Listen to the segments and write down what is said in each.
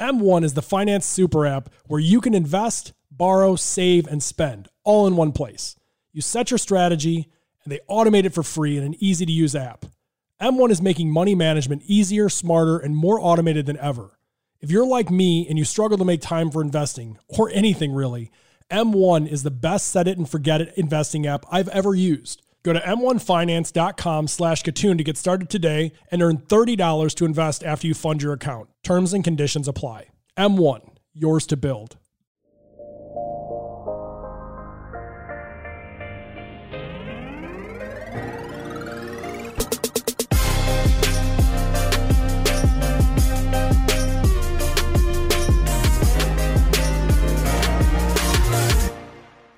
M1 is the finance super app where you can invest, borrow, save, and spend all in one place. You set your strategy and they automate it for free in an easy to use app. M1 is making money management easier, smarter, and more automated than ever. If you're like me and you struggle to make time for investing or anything really, M1 is the best set it and forget it investing app I've ever used. Go to m1finance.com slash Katoon to get started today and earn $30 to invest after you fund your account. Terms and conditions apply. M1, yours to build.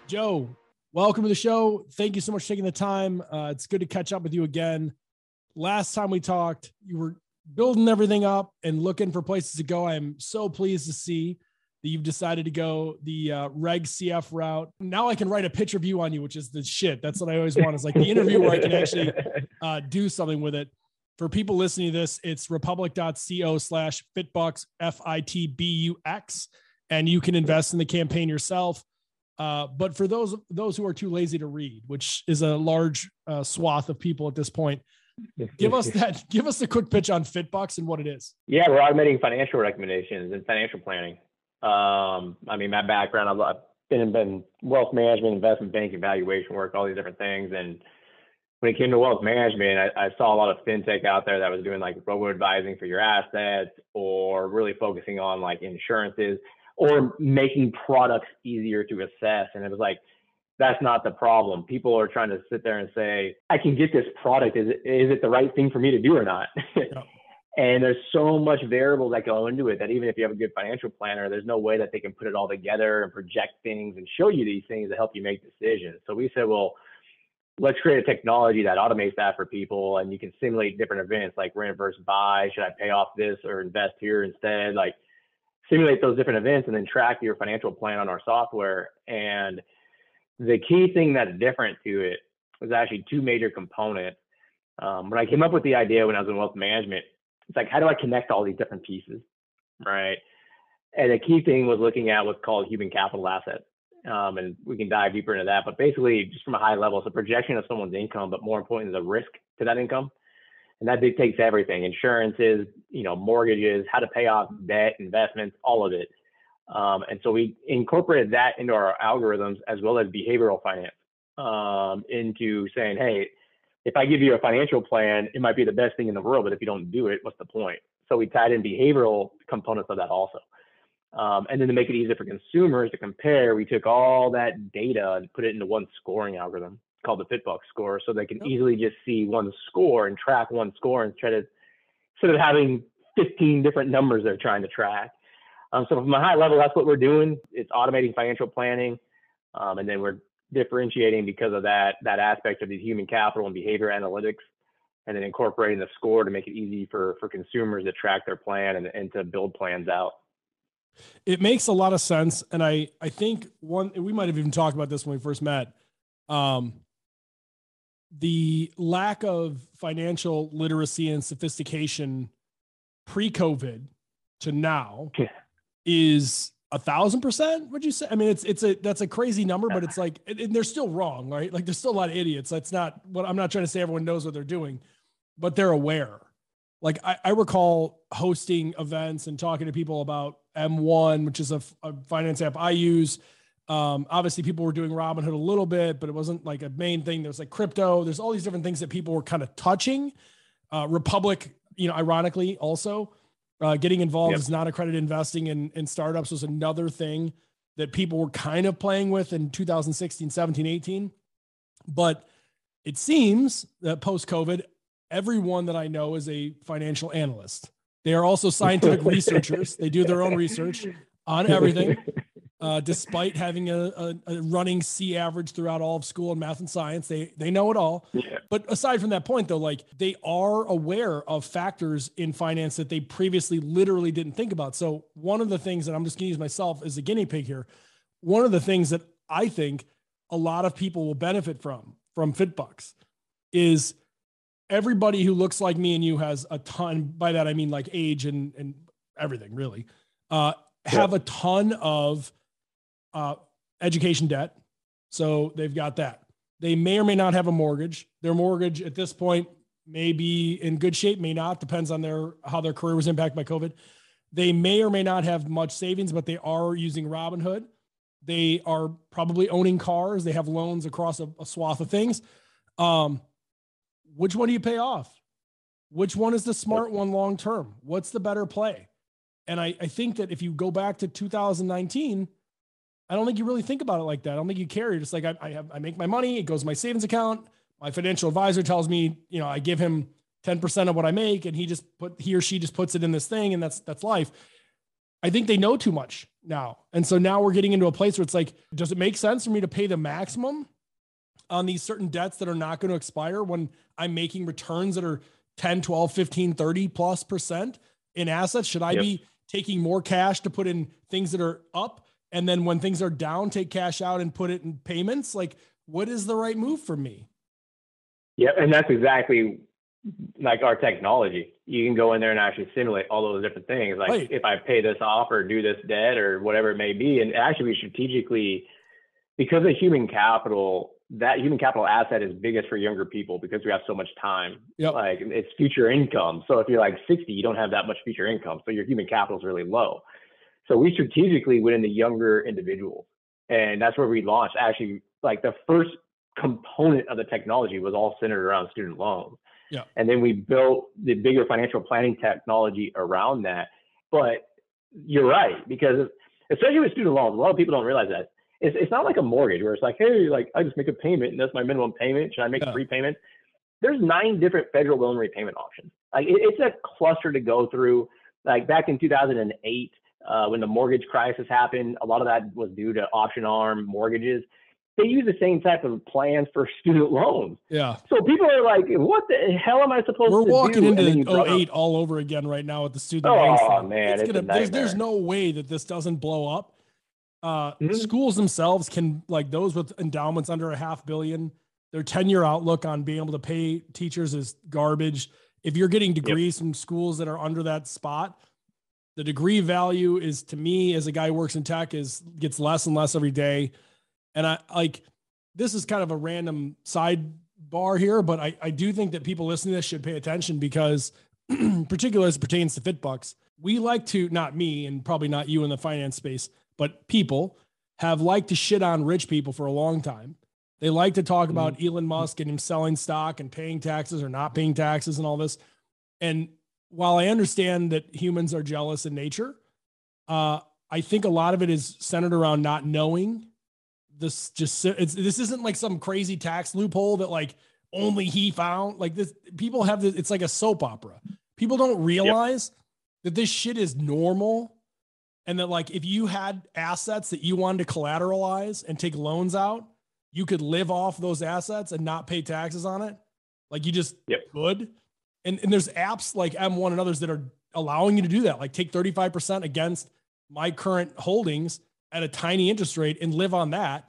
Joe, welcome to the show. Thank you so much for taking the time. Uh, it's good to catch up with you again. Last time we talked, you were building everything up and looking for places to go. I'm so pleased to see that you've decided to go the uh, Reg CF route. Now I can write a pitch review on you, which is the shit. That's what I always want. Is like the interview where I can actually uh, do something with it. For people listening to this, it's republic.co slash fitbux, F I T B U X, and you can invest in the campaign yourself. Uh, but for those those who are too lazy to read, which is a large uh, swath of people at this point, give us that. Give us a quick pitch on FitBUX and what it is. Yeah, we're automating financial recommendations and financial planning. Um, I mean, my background, I've been in wealth management, investment banking, valuation work, all these different things. And when it came to wealth management, I, I saw a lot of fintech out there that was doing like robo advising for your assets or really focusing on like insurances or making products easier to assess. And it was like, that's not the problem. People are trying to sit there and say, I can get this product. Is it, is it the right thing for me to do or not? No. and there's so much variables that go into it that even if you have a good financial planner, there's no way that they can put it all together and project things and show you these things to help you make decisions. So we said, well, let's create a technology that automates that for people and you can simulate different events like rent versus buy. Should I pay off this or invest here instead? Like simulate those different events and then track your financial plan on our software. And the key thing that's different to it was actually two major components. Um, when I came up with the idea when I was in wealth management, it's like, how do I connect all these different pieces? Right. And the key thing was looking at what's called human capital assets. Um, and we can dive deeper into that. But basically, just from a high level, it's a projection of someone's income, but more importantly, the risk to that income and that dictates everything insurances you know mortgages how to pay off debt investments all of it. Um, and so we incorporated that into our algorithms as well as behavioral finance um, into saying hey if i give you a financial plan it might be the best thing in the world but if you don't do it what's the point? So we tied in behavioral components of that also. Um, and then to make it easier for consumers to compare we took all that data and put it into one scoring algorithm called the FitBUX score, so they can oh. easily just see one score and track one score and try to instead of having 15 different numbers they're trying to track. Um, so from a high level, that's what we're doing. It's automating financial planning, um, and then we're differentiating because of that that aspect of the human capital and behavior analytics, and then incorporating the score to make it easy for for consumers to track their plan and, and to build plans out. It makes a lot of sense, and I I think one we might have even talked about this when we first met. Um, the lack of financial literacy and sophistication pre-COVID to now yeah. is a thousand percent. Would you say? I mean, it's it's a that's a crazy number, but it's like and they're still wrong, right? Like there's still a lot of idiots. That's not what I'm not trying to say. Everyone knows what they're doing, but they're aware. Like I, I recall hosting events and talking to people about M1, which is a, a finance app I use um, obviously, people were doing Robinhood a little bit, but it wasn't like a main thing. There's like crypto. There's all these different things that people were kind of touching. Uh, Republic, you know, ironically, also uh, getting involved yep. as non-accredited investing in, in startups was another thing that people were kind of playing with in 2016, 17, 18. But it seems that post-COVID, everyone that I know is a financial analyst. They are also scientific researchers. They do their own research on everything uh, despite having a, a, a, running C average throughout all of school and math and science. They they know it all. Yeah. But aside from that point, though, like they are aware of factors in finance that they previously literally didn't think about. So one of the things that I'm just going to use myself as a guinea pig here. One of the things that I think a lot of people will benefit from from FitBUX is everybody who looks like me and you has a ton. By that I mean like age and and everything really uh, have a ton of uh, education debt. So they've got that. They may or may not have a mortgage. Their mortgage at this point may be in good shape, may not, depends on their how their career was impacted by COVID. They may or may not have much savings, but they are using Robinhood. They are probably owning cars. They have loans across a, a swath of things. Um, which one do you pay off? Which one is the smart one long term? What's the better play? And I, I think that if you go back to 2019, I don't think you really think about it like that. I don't think you care. You're just like, I, I have, I make my money. It goes to my savings account. My financial advisor tells me, you know, I give him 10% of what I make and he just put, he or she just puts it in this thing and that's, that's life. I think they know too much now. And so now we're getting into a place where it's like, does it make sense for me to pay the maximum on these certain debts that are not going to expire when I'm making returns that are 10, 12, 15, 30 plus percent in assets? Should I yep. be taking more cash to put in things that are up? And then when things are down, take cash out and put it in payments? Like, what is the right move for me? Yeah, and that's exactly like our technology. You can go in there and actually simulate all those different things. Like right. if I pay this off or do this debt or whatever it may be, and actually we strategically, because of human capital, that human capital asset is biggest for younger people because we have so much time. Yep. Like it's future income. So if you're like 60, you don't have that much future income. So your human capital is really low. So we strategically went into younger individuals. And that's where we launched actually like the first component of the technology was all centered around student loans. Yeah. And then we built the bigger financial planning technology around that. But you're right, because especially with student loans, a lot of people don't realize that it's, it's not like a mortgage where it's like, hey, like I just make a payment and that's my minimum payment. Should I make yeah. three payments? There's nine different federal loan repayment options. Like it, it's a cluster to go through. Like back in 2008, uh, when the mortgage crisis happened, a lot of that was due to option arm mortgages. They use the same type of plans for student loans. Yeah. So people are like, what the hell am I supposed We're to do? We're walking into 08 all over again right now with the student loans. Oh, man. It's it's gonna, there's, there's no way that this doesn't blow up uh, mm-hmm. Schools themselves can like those with endowments under a half billion. Their ten year outlook on being able to pay teachers is garbage. If you're getting degrees yep. from schools that are under that spot, the degree value is to me as a guy who works in tech is gets less and less every day. And I like this is kind of a random sidebar here, but I, I do think that people listening to this should pay attention because particularly as it pertains to FitBUX, we like to not me and probably not you in the finance space but people have liked to shit on rich people for a long time. They like to talk about mm-hmm. Elon Musk and him selling stock and paying taxes or not paying taxes and all this. And while I understand that humans are jealous in nature, uh, I think a lot of it is centered around not knowing this. Just it's this isn't like some crazy tax loophole that like only he found. Like this, people have this. It's like a soap opera. People don't realize yep. that this shit is normal and that like if you had assets that you wanted to collateralize and take loans out, you could live off those assets and not pay taxes on it. Like you just yep. could. And and there's apps like M1 and others that are allowing you to do that. Like take 35% against my current holdings at a tiny interest rate and live on that.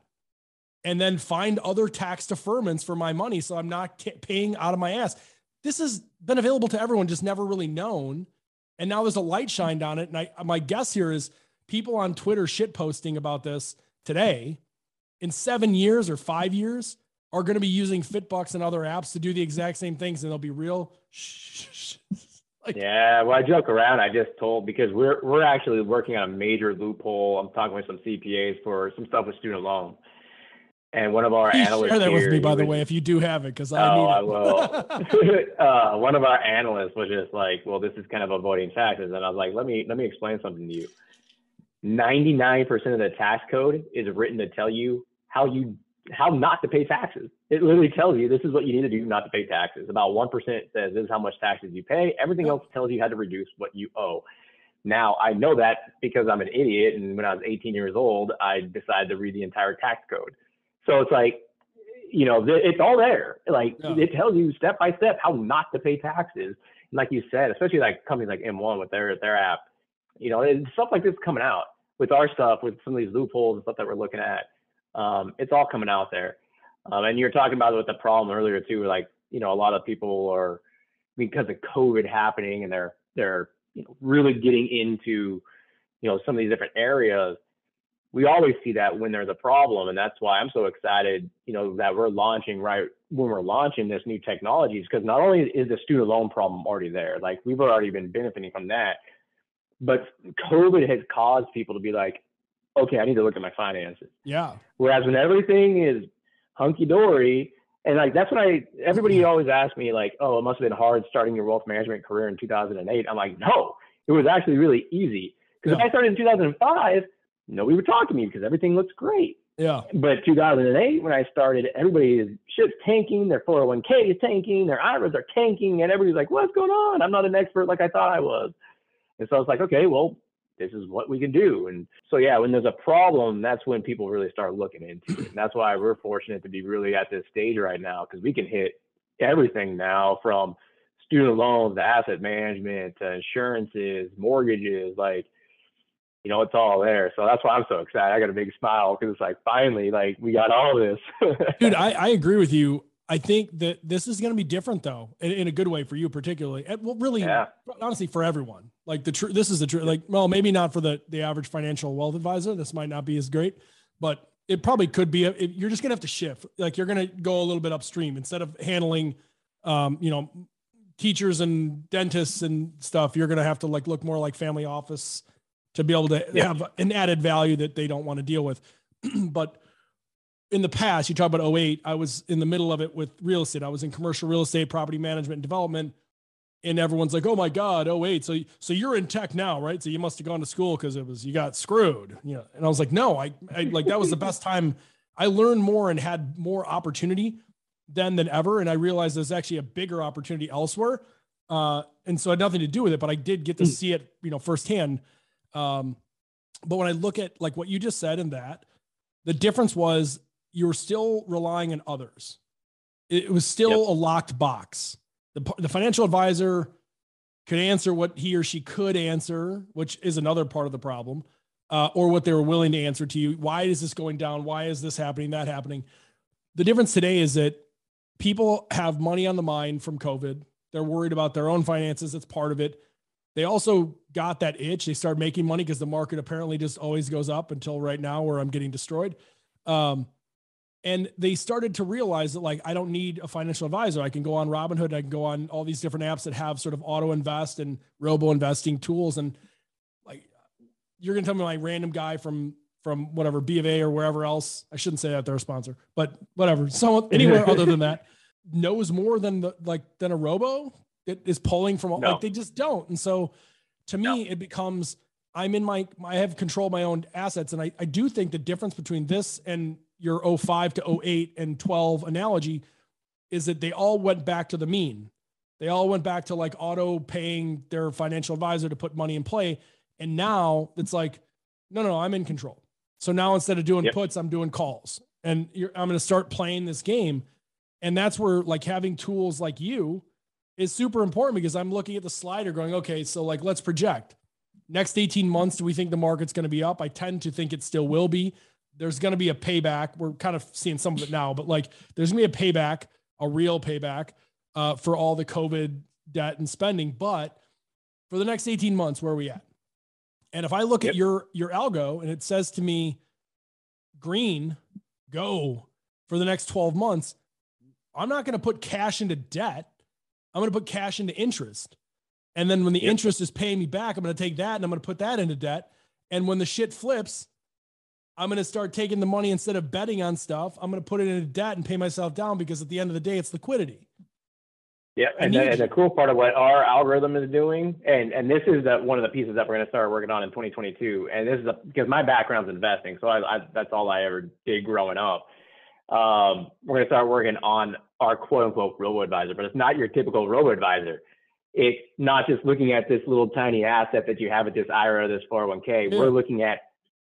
And then find other tax deferments for my money so I'm not paying out of my ass. This has been available to everyone, just never really known. And now there's a light shined on it. And I, my guess here is people on Twitter shit posting about this today in seven years or five years are going to be using FitBUX and other apps to do the exact same things. And they'll be real. like, yeah. Well, I joke around. I just told because we're, we're actually working on a major loophole. I'm talking with some CPAs for some stuff with student loan. And one of our analysts share that here, with me, by was, the way, if you do have it, because I oh, need it. I will. uh, one of our analysts was just like, "Well, this is kind of avoiding taxes," and I was like, "Let me let me explain something to you. Ninety nine percent of the tax code is written to tell you how you how not to pay taxes. It literally tells you this is what you need to do not to pay taxes. About one percent says this is how much taxes you pay. Everything else tells you how to reduce what you owe." Now I know that because I'm an idiot, and when I was 18 years old, I decided to read the entire tax code. So it's like, you know, it's all there. Like yeah. it tells you step by step how not to pay taxes. And like you said, especially like companies like M1 with their their app, you know, and stuff like this coming out with our stuff, with some of these loopholes and stuff that we're looking at. Um, it's all coming out there. Um, and you're talking about with the problem earlier too, like you know, a lot of people are because of COVID happening, and they're they're you know really getting into you know, some of these different areas, we always see that when there's a problem. And that's why I'm so excited, you know, that we're launching right when we're launching this new technologies, because not only is the student loan problem already there, like we've already been benefiting from that, but COVID has caused people to be like, okay, I need to look at my finances. Yeah. Whereas when everything is hunky dory, and like that's when I everybody mm-hmm. always asks me like, oh, it must have been hard starting your wealth management career in 2008. I'm like, no, it was actually really easy because yeah. if I started in 2005, nobody would talk to me because everything looks great. Yeah. But 2008, when I started, everybody is shit's tanking, their 401k is tanking, their IRAs are tanking, and everybody's like, what's going on? I'm not an expert like I thought I was. And so I was like, okay, well, this is what we can do. And so, yeah, when there's a problem, that's when people really start looking into it. And that's why we're fortunate to be really at this stage right now because we can hit everything now from student loans to asset management to insurances, mortgages, like, you know, it's all there. So that's why I'm so excited. I got a big smile because it's like finally, like we got all this. Dude, I, I agree with you. I think that this is going to be different though, in, in, a good way for you particularly. And well, really, yeah. honestly, for everyone. Like the true, this is the truth. Like, well, maybe not for the the average financial wealth advisor. This might not be as great, but it probably could be. A, it, you're just gonna have to shift. Like you're gonna go a little bit upstream instead of handling, um, you know, teachers and dentists and stuff. You're gonna have to like look more like family office to be able to yeah. have an added value that they don't want to deal with. but in the past, you talk about 08, I was in the middle of it with real estate. I was in commercial real estate, property management, and development. And everyone's like, oh my God, 08. So, so you're in tech now, right? So you must have gone to school because it was, you got screwed. You know? And I was like, no, I, I like, that was the best time I learned more and had more opportunity then than ever. And I realized there's actually a bigger opportunity elsewhere. Uh, and so it had nothing to do with it, but I did get to hmm. see it, you know, firsthand. Um, but when I look at like what you just said and that, the difference was you're still relying on others. It was still yep. a locked box. The, the financial advisor could answer what he or she could answer, which is another part of the problem, uh, or what they were willing to answer to you. Why is this going down? Why is this happening? That happening? The difference today is that people have money on the mind from COVID. They're worried about their own finances. That's part of it. They also got that itch. They start making money because the market apparently just always goes up until right now where I'm getting destroyed. Um, and they started to realize that like I don't need a financial advisor. I can go on Robinhood. I can go on all these different apps that have sort of auto invest and robo investing tools. And like you're gonna tell me my random guy from from whatever B of A or wherever else. I shouldn't say that they're a sponsor, but whatever. So anywhere other than that knows more than the like than a robo that is pulling from no. like they just don't. And so to me, no. it becomes I'm in my I have control of my own assets. And I, I do think the difference between this and your 05 to 08 and 12 analogy is that they all went back to the mean. They all went back to like auto paying their financial advisor to put money in play. And now it's like, no, no, no I'm in control. So now instead of doing yep. puts, I'm doing calls. And I'm going to start playing this game. And that's where like having tools like you is super important because I'm looking at the slider going, okay, so like let's project. Next 18 months, do we think the market's going to be up? I tend to think it still will be there's going to be a payback. We're kind of seeing some of it now, but like there's going to be a payback, a real payback uh, for all the COVID debt and spending. But for the next 18 months, where are we at? And if I look yep. at your your algo and it says to me, green, go for the next 12 months, I'm not going to put cash into debt. I'm going to put cash into interest. And then when the yep. interest is paying me back, I'm going to take that and I'm going to put that into debt. And when the shit flips, I'm going to start taking the money instead of betting on stuff. I'm going to put it into debt and pay myself down because at the end of the day, it's liquidity. Yeah, and, the, and the cool part of what our algorithm is doing, and and this is the, one of the pieces that we're going to start working on in 2022. And this is a, because my background's investing, so I, I, that's all I ever did growing up. Um, we're going to start working on our quote unquote robo advisor, but it's not your typical robo advisor. It's not just looking at this little tiny asset that you have at this IRA, or this 401k. Yeah. We're looking at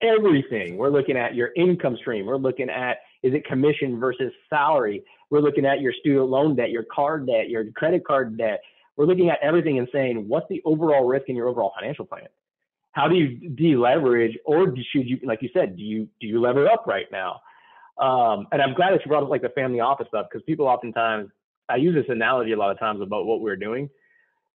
everything. We're looking at your income stream. We're looking at is it commission versus salary? We're looking at your student loan debt, your card debt, your credit card debt. We're looking at everything and saying, what's the overall risk in your overall financial plan? How do you deleverage, or should you, like you said, do you do you lever up right now? Um, and I'm glad that you brought up like the family office stuff because people oftentimes I use this analogy a lot of times about what we're doing.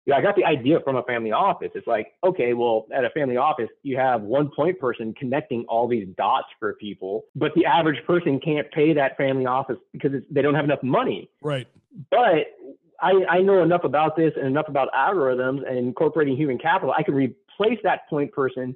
Yeah, I got the idea from a family office. It's like, okay, well, at a family office, you have one point person connecting all these dots for people, but the average person can't pay that family office because they don't have enough money. Right. But I, I know enough about this and enough about algorithms and incorporating human capital. I can replace that point person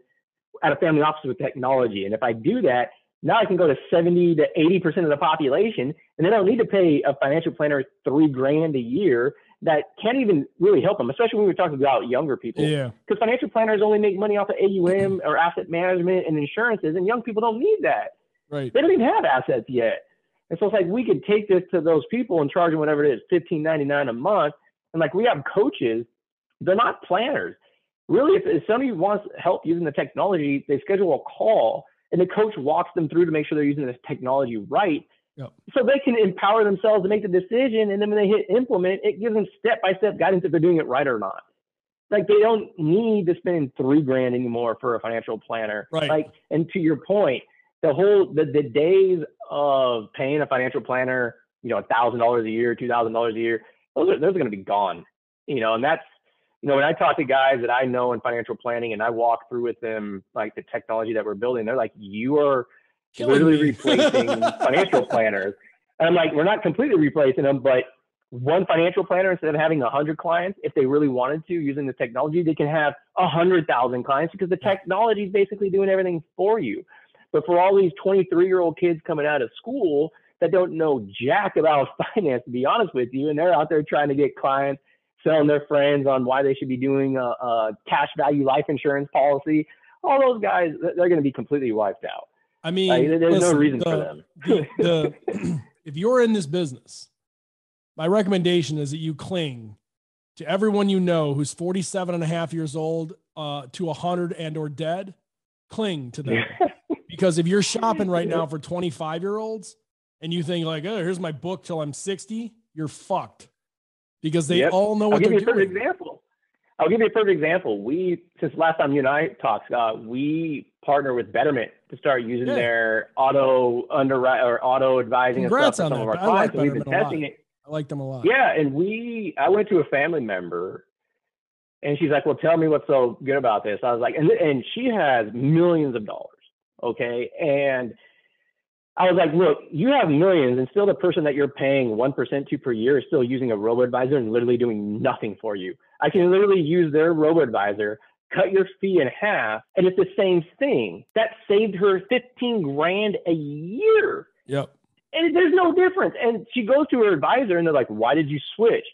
at a family office with technology. And if I do that, now I can go to 70 to 80% of the population, and then I don't need to pay a financial planner three grand a year that can't even really help them, especially when we're talking about younger people. Yeah. Because financial planners only make money off of AUM or asset management and insurances, and young people don't need that. Right. They don't even have assets yet. And so it's like we could take this to those people and charge them whatever it is, fifteen ninety nine a month. And like we have coaches, they're not planners. Really, if, if somebody wants help using the technology, they schedule a call and the coach walks them through to make sure they're using this technology right Yep. so they can empower themselves to make the decision. And then when they hit implement, it gives them step by step guidance if they're doing it right or not. Like they don't need to spend three grand anymore for a financial planner. Right. Like, and to your point, the whole the, the days of paying a financial planner, you know, a thousand dollars a year, two thousand dollars a year, those are those are going to be gone. You know, and that's you know when I talk to guys that I know in financial planning and I walk through with them like the technology that we're building, they're like, you are Killing literally me. replacing financial planners. And I'm like, we're not completely replacing them, but one financial planner instead of having a hundred clients, if they really wanted to using the technology, they can have a hundred thousand clients because the technology is basically doing everything for you. But for all these 23 year old kids coming out of school that don't know jack about finance, to be honest with you, and they're out there trying to get clients, selling their friends on why they should be doing a, a cash value life insurance policy, all those guys, they're going to be completely wiped out. I mean, Like, there's listen, no reason the, for them. the, the, if you're in this business, my recommendation is that you cling to everyone you know who's 47 and a half years old uh, to 100 and or dead. Cling to them because if you're shopping right now for 25 year olds and you think like, oh, here's my book till I'm 60, you're fucked because they Yep. all know I'll what give they're you a perfect doing. example. I'll give you a perfect example. We, since last time you and I talked, Scott, we partner with Betterment to start using Yeah. their auto underwrite or auto advising Congrats and stuff for some of our I like clients. and we've been Betterment a lot. testing it. I like them a lot. Yeah, and we, I went to a family member, and she's like, "Well, tell me what's so good about this." I was like, and and she has millions of dollars, okay, and I was like, "Look, you have millions, and still the person that you're paying one percent to per year is still using a robo advisor and literally doing nothing for you. I can literally use their robo advisor." Cut your fee in half, and it's the same thing. That saved her 15 grand a year Yep. and there's no difference. And she goes to her advisor and they're like, why did you switch?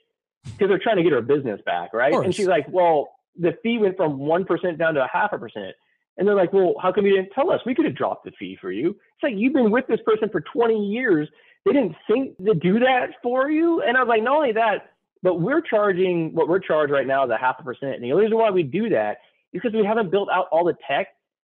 Because they're trying to get her business back, right? And she's like, well, the fee went from 1% down to a half a percent. And they're like, well, how come you didn't tell us? We could have dropped the fee for you. It's like, you've been with this person for 20 years. They didn't think to do that for you. And I was like, not only that, but we're charging what we're charged right now is a half a percent. And the only reason why we do that is because we haven't built out all the tech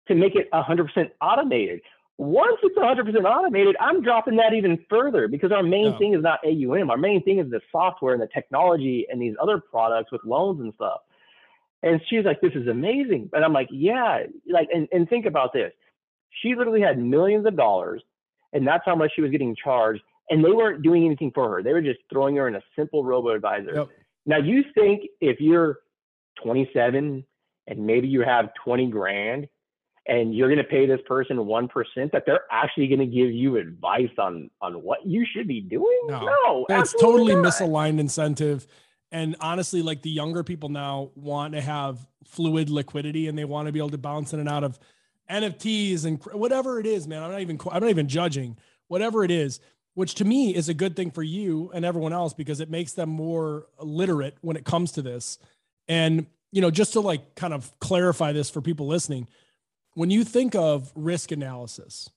to make it 100% automated. Once it's 100% automated, I'm dropping that even further because our main Yeah. thing is not AUM. Our main thing is the software and the technology and these other products with loans and stuff. And she's like, this is amazing. And I'm like, yeah, like, and, and think about this. She literally had millions of dollars and that's how much she was getting charged. And they weren't doing anything for her. They were just throwing her in a simple robo advisor. Yep. Now you think if you're 27 and maybe you have 20 grand and you're going to pay this person 1% that they're actually going to give you advice on on what you should be doing? No. That's totally not. misaligned incentive. And honestly, like the younger people now want to have fluid liquidity and they want to be able to bounce in and out of NFTs and whatever it is, man. I'm not even, I'm not even judging whatever it is, which to me is a good thing for you and everyone else because it makes them more literate when it comes to this. And, you know, just to like kind of clarify this for people listening, when you think of risk analysis,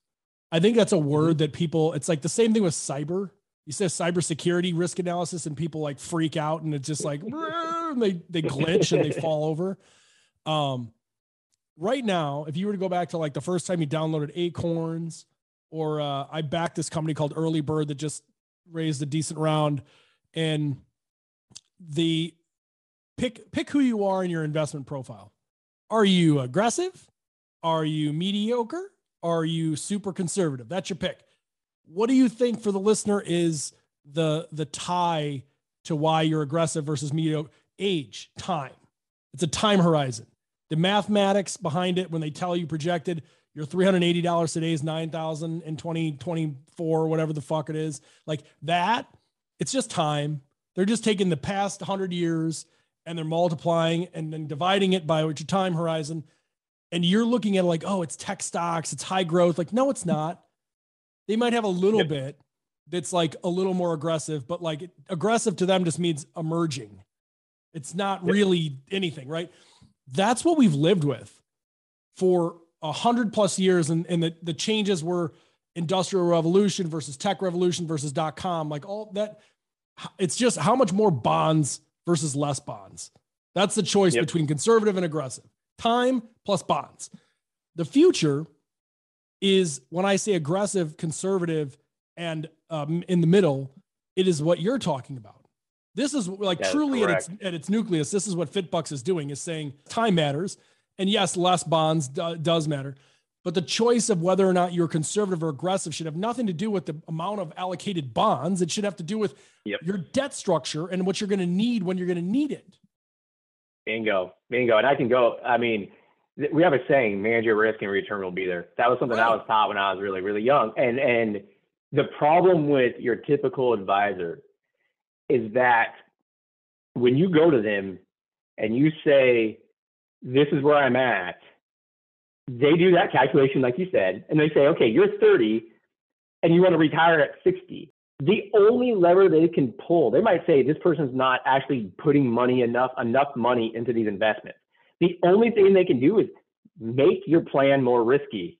I think that's a word that people, it's like the same thing with cyber. You say cybersecurity risk analysis and people like freak out and it's just like they they glitch and they fall over. Um, right now, if you were to go back to like the first time you downloaded Acorns, or uh, I backed this company called Early Bird that just raised a decent round, and the pick pick who you are in your investment profile. Are you aggressive? Are you mediocre? Are you super conservative? That's your pick. What do you think for the listener is the the tie to why you're aggressive versus mediocre? age, time. It's a time horizon. The mathematics behind it, when they tell you projected, your $380 today is 9,000 in 2024, whatever the fuck it is. Like that, it's just time. They're just taking the past 100 years and they're multiplying and then dividing it by what your time horizon. And you're looking at it like, oh, it's tech stocks, it's high growth. Like, no, it's not. They might have a little bit that's like a little more aggressive, but like aggressive to them just means emerging. It's not really anything, right? That's what we've lived with for a hundred plus years. And, and the, the changes were industrial revolution versus tech revolution versus dot com, like all that. It's just how much more bonds versus less bonds. That's the choice yep. between conservative and aggressive. Time plus bonds. The future is when I say aggressive, conservative, and um, in the middle, it is what you're talking about. This is like that truly is at its at its nucleus. This is what FitBUX is doing: is saying time matters, and yes, less bonds do, does matter, but the choice of whether or not you're conservative or aggressive should have nothing to do with the amount of allocated bonds. It should have to do with yep. your debt structure and what you're going to need when you're going to need it. Bingo, bingo, and I can go. I mean, we have a saying: "Manage your risk and return will be there." That was something right. I was taught when I was really, really young, and and the problem with your typical advisor is that when you go to them and you say, This is where I'm at, they do that calculation, like you said, and they say, Okay, you're 30 and you want to retire at 60. The only lever they can pull, they might say this person's not actually putting money enough, enough money into these investments. The only thing they can do is make your plan more risky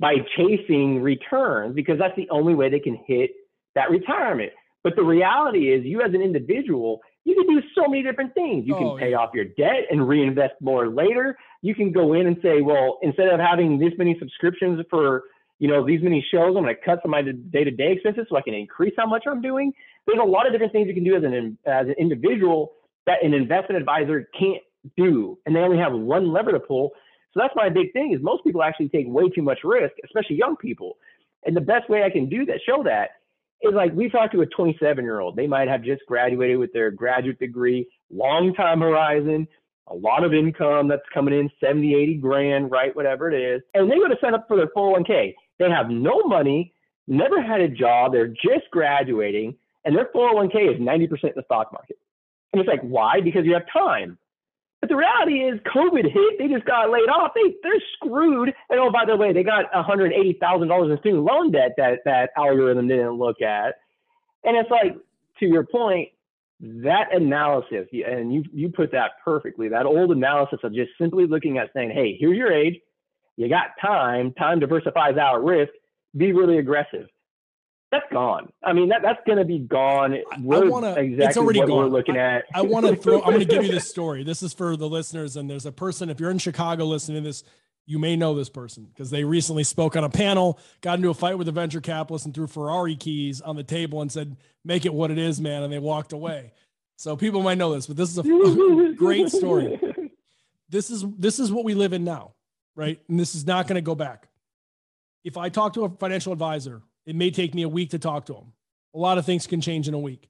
by chasing returns because that's the only way they can hit that retirement. But the reality is, you as an individual, you can do so many different things. You can oh, pay yeah. off your debt and reinvest more later. You can go in and say, well, instead of having this many subscriptions for you know these many shows, I'm going to cut some of my day-to-day expenses so I can increase how much I'm doing. There's a lot of different things you can do as an as an individual that an investment advisor can't do, and they only have one lever to pull. So that's my big thing is most people actually take way too much risk, especially young people. And the best way I can do that, show that, is like we talked to a 27 year old. They might have just graduated with their graduate degree, long time horizon, a lot of income that's coming in 70, 80 grand, right? Whatever it is. And they go to sign up for their 401k. They have no money, never had a job, they're just graduating, and their 401k is 90% in the stock market. And it's like, why? Because you have time. But the reality is, COVID hit. They just got laid off. They they're screwed. And oh, by the way, they got one hundred eighty thousand dollars in student loan debt that that algorithm didn't look at. And it's like, to your point, that analysis, and you you put that perfectly. That old analysis of just simply looking at saying, hey, here's your age, you got time, time diversifies out risk. Be really aggressive that's gone. I mean, that that's going to be gone. We're I want to. Exactly it's already gone. We're looking I, at. I, I want to throw. I'm going to give you this story. This is for the listeners, and there's a person. If you're in Chicago listening to this, you may know this person because they recently spoke on a panel, got into a fight with a venture capitalist, and threw Ferrari keys on the table and said, "Make it what it is, man," and they walked away. So people might know this, but this is a great story. This is this is what we live in now, right? And this is not going to go back. If I talk to a financial advisor it may take me a week to talk to them. A lot of things can change in a week.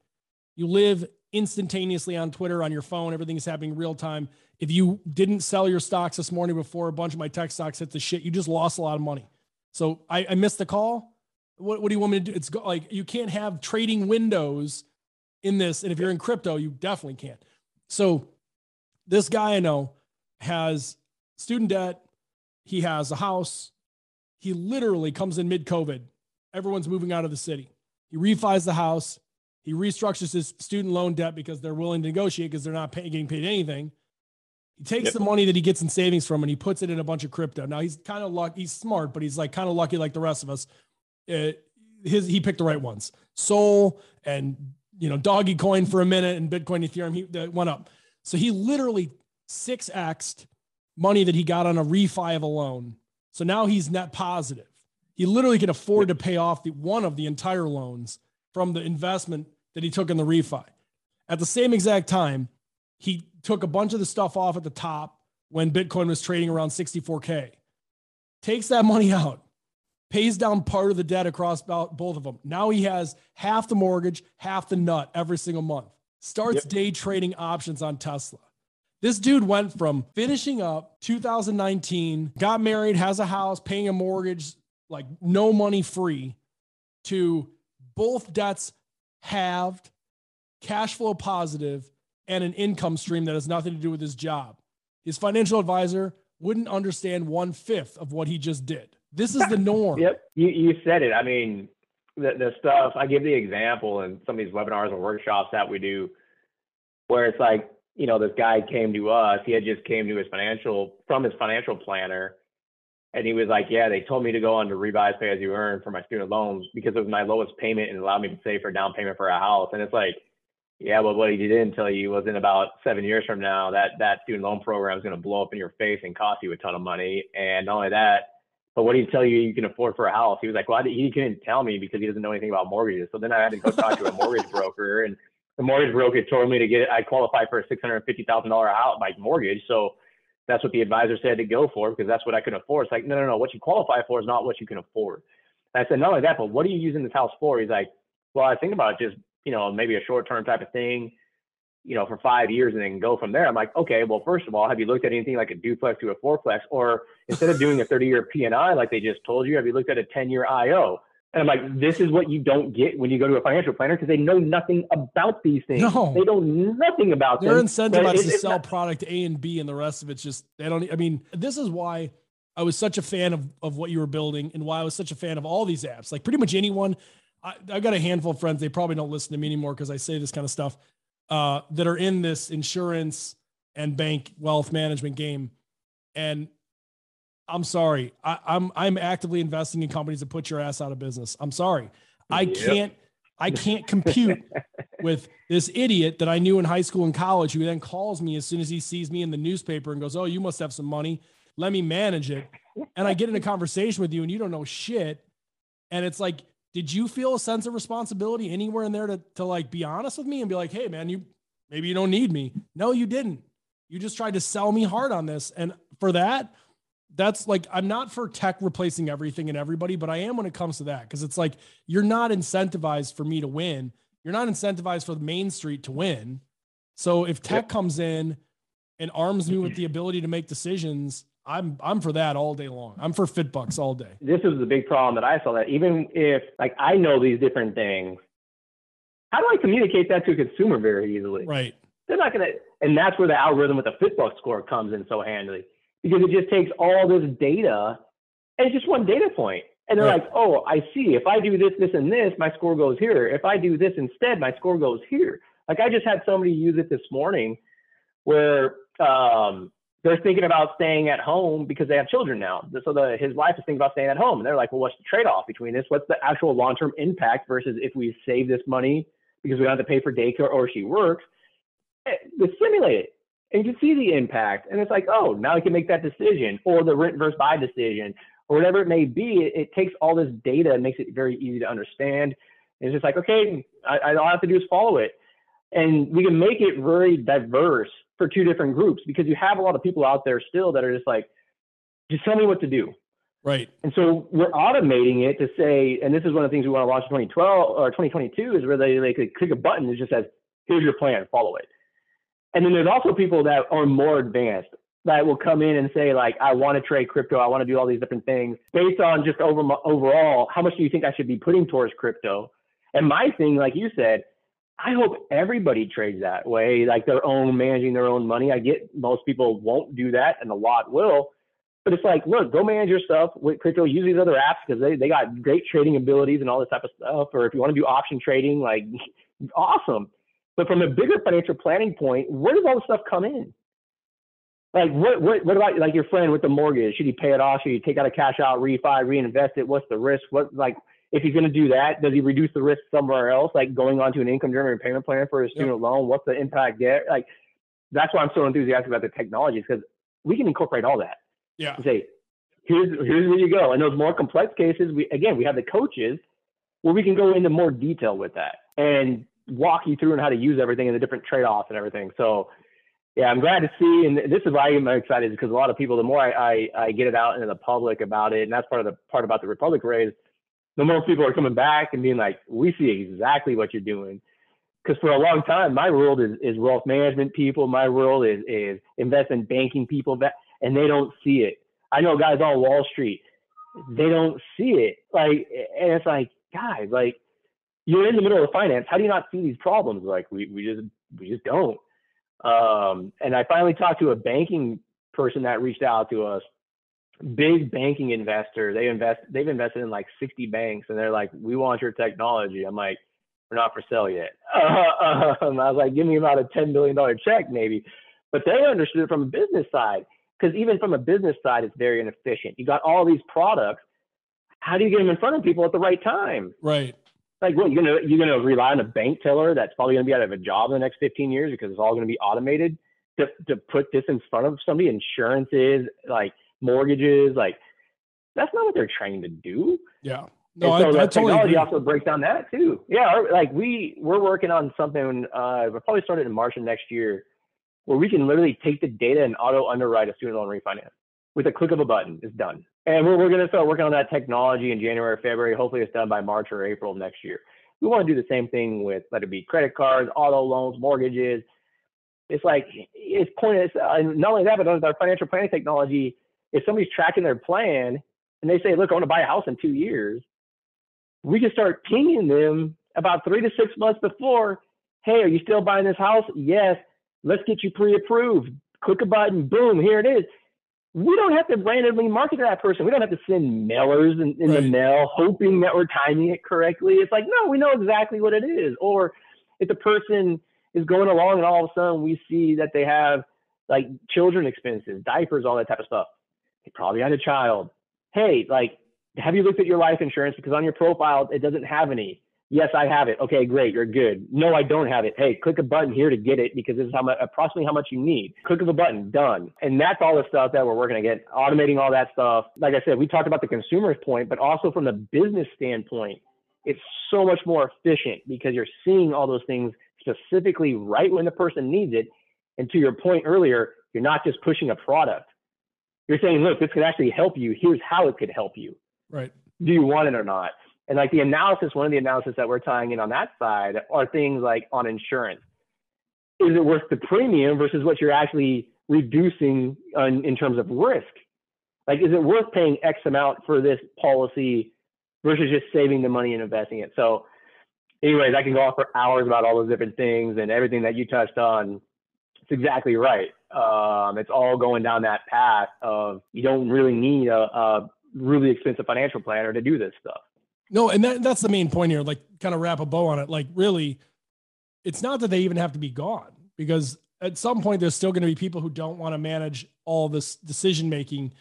You live instantaneously on Twitter, on your phone, everything is happening real time. If you didn't sell your stocks this morning before a bunch of my tech stocks hit the shit, you just lost a lot of money. So I, I missed the call. What, what do you want me to do? It's like you can't have trading windows in this. And if you're in crypto, you definitely can't. So this guy I know has student debt. He has a house. He literally comes in mid COVID everyone's moving out of the city. He refis the house. He restructures his student loan debt because they're willing to negotiate because they're not paying, getting paid anything. He takes yep. the money that he gets in savings from and he puts it in a bunch of crypto. Now he's kind of lucky. He's smart, but he's like kind of lucky like the rest of us. Uh, his he picked the right ones. Sol and you know doggy coin for a minute and Bitcoin Ethereum he went up. So he literally six xed money that he got on a refi of a loan. So now he's net positive. He literally can afford to pay off the one of the entire loans from the investment that he took in the refi. At the same exact time, he took a bunch of the stuff off at the top when Bitcoin was trading around 64K. Takes that money out, pays down part of the debt across both of them. Now he has half the mortgage, half the nut every single month. starts yep. day trading options on Tesla. This dude went from finishing up 2019, got married, has a house, paying a mortgage, like no money free, to both debts halved, cash flow positive, and an income stream that has nothing to do with his job. His financial advisor wouldn't understand one fifth of what he just did. This is the norm. yep, you, you said it. I mean, the, the stuff I give the example in some of these webinars and workshops that we do, where it's like, you know, this guy came to us. He had just came to his financial from his financial planner, and he was like, "Yeah, they told me to go on to revise pay as you earn for my student loans because it was my lowest payment and allowed me to save for a down payment for a house." And it's like, yeah, but what he didn't tell you was in about seven years from now, that that student loan program is going to blow up in your face and cost you a ton of money. And not only that, but what did he tell you you can afford for a house? He was like, well, he couldn't tell me because he doesn't know anything about mortgages. So then I had to go talk to a mortgage broker, and the mortgage broker told me to get I qualify for a six hundred fifty thousand dollar house like mortgage. So that's what the advisor said to go for because that's what I could afford. It's like, no, no, no. What you qualify for is not what you can afford. And I said, not only that, but what are you using this house for? He's like, well, I think about just you know, maybe a short term type of thing, you know, for five years and then go from there. I'm like, okay, well, first of all, have you looked at anything like a duplex to a fourplex? Or instead of doing a 30 year P&I like they just told you, have you looked at a 10 year IO? And I'm like, this is what you don't get when you go to a financial planner because they know nothing about these things. No. They know nothing about They're them. They're incentivized to sell not- product A and B, and the rest of it's just they don't. I mean, this is why I was such a fan of of what you were building, and why I was such a fan of all these apps. Like pretty much anyone I, have got a handful of friends. They probably don't listen to me anymore because I say this kind of stuff uh, that are in this insurance and bank wealth management game. And I'm sorry, I, am I'm, I'm actively investing in companies that put your ass out of business. I'm sorry, I yep. can't I can't compute with this idiot that I knew in high school and college who then calls me as soon as he sees me in the newspaper and goes, "Oh, you must have some money. Let me manage it." And I get in a conversation with you and you don't know shit. And it's like did you feel a sense of responsibility anywhere in there to, to like be honest with me and be like, hey man, you maybe you don't need me. No, you didn't. You just tried to sell me hard on this. And for that, that's like I'm not for tech replacing everything and everybody, but I am when it comes to that because it's like you're not incentivized for me to win. You're not incentivized for the Main Street to win. So if tech yep. comes in and arms me with mm-hmm. the ability to make decisions, I'm I'm for that all day long. I'm for FitBUX all day. This is the big problem that I saw that even if like I know these different things, how do I communicate that to a consumer very easily? Right. They're not gonna and that's where the algorithm with the FitBUX score comes in so handily. Because it just takes all this data and it's just one data point. And they're right. like, oh, I see. If I do this, this, and this, my score goes here. If I do this instead, my score goes here. Like I just had somebody use it this morning where um, they're thinking about staying at home because they have children now. So the, his wife is thinking about staying at home. And they're like, well, what's the trade off between this? What's the actual long term impact versus if we save this money because we don't have to pay for daycare or she works? Eh, they simulate it and you can see the impact. And it's like, oh, now we can make that decision or the rent versus buy decision or whatever it may be. It, it takes all this data and makes it very easy to understand. And it's just like, okay, I, all I have to do is follow it. And we can make it very diverse for two different groups because you have a lot of people out there still that are just like, just tell me what to do. Right. And so we're automating it to say, and this is one of the things we want to launch in 2012 or 2022 is where they, they could click a button that just says, here's your plan, follow it. And then there's also people that are more advanced that will come in and say like, I want to trade crypto. I want to do all these different things based on just over overall, how much do you think I should be putting towards crypto? And my thing, like you said, I hope everybody trades that way, like their own managing their own money. I get most people won't do that, and a lot will. But it's like, look, go manage your stuff with crypto. Use these other apps because they, they got great trading abilities and all this type of stuff. Or if you want to do option trading, like awesome. But from a bigger financial planning point, where does all this stuff come in? Like what what what about like your friend with the mortgage? Should he pay it off? Should he take out a cash out, refi, reinvest it? What's the risk? What like if he's going to do that, does he reduce the risk somewhere else, like going onto an income driven repayment plan for a student yep. loan? What's the impact there? Like, that's why I'm so enthusiastic about the technologies because we can incorporate all that. Yeah. And say, here's here's where you go. And those more complex cases, we again we have the coaches where we can go into more detail with that and walk you through and how to use everything and the different trade offs and everything. So yeah, I'm glad to see, and this is why I'm excited because a lot of people, the more I, I, I get it out into the public about it, and that's part of the part about the Republic raise, the more people are coming back and being like, we see exactly what you're doing. because for a long time, my world is, is wealth management people. My world is, is investment banking people that, and they don't see it. I know guys on Wall Street, they don't see it. Like, and it's like, guys, like you're in the middle of finance. How do you not see these problems? Like we, we just, we just don't. Um, and I finally talked to a banking person that reached out to us, big banking investor. They invest, they've invested in like 60 banks and they're like, we want your technology. I'm like, we're not for sale yet. Um, I was like, give me about a $10 billion check maybe. But they understood it from a business side because even from a business side, it's very inefficient. You got all these products. How do you get them in front of people at the right time? Right. Like, what you're gonna you're gonna rely on a bank teller that's probably gonna be out of a job in the next 15 years because it's all gonna be automated to to put this in front of somebody. Insurances, like mortgages, like that's not what they're trained to do. Yeah. No, and so I, the I technology also breaks down that too. Yeah, like we we're working on something. Uh, we'll probably start it in March of next year, where we can literally take the data and auto underwrite a student loan refinance with a click of a button. It's done, and we're we're going to start working on that technology in January, February. Hopefully, it's done by March or April of next year. We want to do the same thing with let it be credit cards, auto loans, mortgages. It's like it's pointless. Uh, not only that, but with our financial planning technology, if somebody's tracking their plan and they say, "Look, I want to buy a house in two years," we can start pinging them about three to six months before. Hey, are you still buying this house? Yes. Let's get you pre-approved. Click a button. Boom. Here it is. We don't have to randomly market to that person. We don't have to send mailers in, in right. the mail hoping that we're timing it correctly. It's like, no, we know exactly what it is. Or if the person is going along and all of a sudden we see that they have like children expenses, diapers, all that type of stuff. They probably had a child. Hey, like have you looked at your life insurance? Because on your profile, it doesn't have any. Yes, I have it. Okay, great. You're good. No, I don't have it. Hey, click a button here to get it because this is how much, approximately how much you need. Click of a button, done. And that's all the stuff that we're working to get, automating all that stuff. Like I said, we talked about the consumer's point, but also from the business standpoint, it's so much more efficient because you're seeing all those things specifically right when the person needs it. And to your point earlier, you're not just pushing a product. You're saying, look, this could actually help you. Here's how it could help you. Right. Do you want it or not? And like the analysis, one of the analysis that we're tying in on that side are things like on insurance. Is it worth the premium versus what you're actually reducing on, in terms of risk? Like, is it worth paying X amount for this policy versus just saving the money and investing it? So, anyways, I can go on for hours about all those different things and everything that you touched on. It's exactly right. Um, it's all going down that path of you don't really need a, a really expensive financial planner to do this stuff. No, and that, that's the main point here. Like, kind of wrap a bow on it. Like, really, it's not that they even have to be gone because at some point there's still going to be people who don't want to manage all this decision making.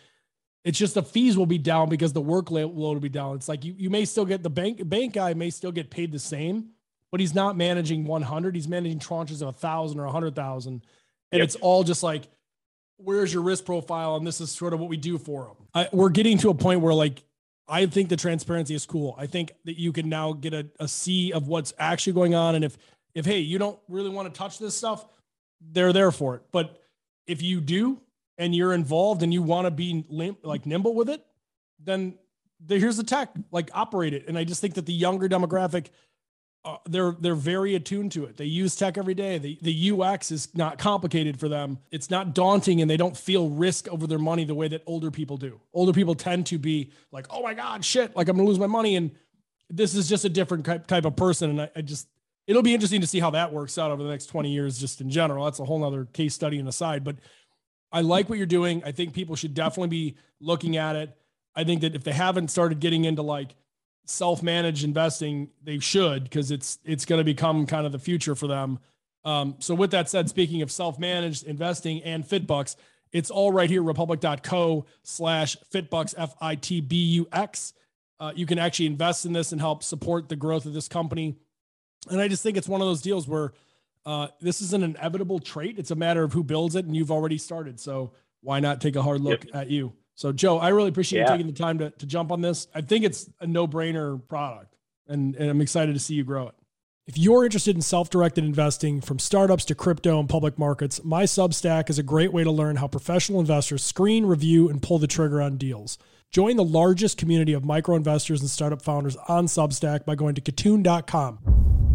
It's just the fees will be down because the workload will be down. It's like you you may still get the bank bank guy may still get paid the same, but he's not managing 100. He's managing tranches of a thousand or a hundred thousand, and yep. it's all just like where's your risk profile and this is sort of what we do for them I, we're getting to a point where like i think the transparency is cool. I think that you can now get a, a see of what's actually going on. And if if hey you don't really want to touch this stuff they're there for it. But if you do and you're involved and you want to be like nimble with it then here's the tech like operate it. And i just think that the younger demographic uh, they're they're very attuned to it. They use tech every day. The the UX is not complicated for them. It's not daunting, and they don't feel risk over their money the way that older people do. Older people tend to be like, "Oh my god, shit! Like I'm gonna lose my money." And this is just a different type of person, and I, I just it'll be interesting to see how that works out over the next 20 years, just in general. That's a whole other case study and aside. But I like what you're doing. I think people should definitely be looking at it. I think that if they haven't started getting into like self-managed investing, they should because it's it's going to become kind of the future for them. Um, so with that said, speaking of self-managed investing and FitBUX, it's all right here, republic.co slash FitBUX, F-I-T-B-U-X. Uh, you can actually invest in this and help support the growth of this company. And I just think it's one of those deals where uh, this is an inevitable trait. It's a matter of who builds it, and you've already started. So why not take a hard look yep. at you? So, Joe, I really appreciate yeah. you taking the time to, to jump on this. I think it's a no brainer product, and, and I'm excited to see you grow it. If you're interested in self directed investing from startups to crypto and public markets, my Substack is a great way to learn how professional investors screen, review, and pull the trigger on deals. Join the largest community of micro investors and startup founders on Substack by going to katoon.com.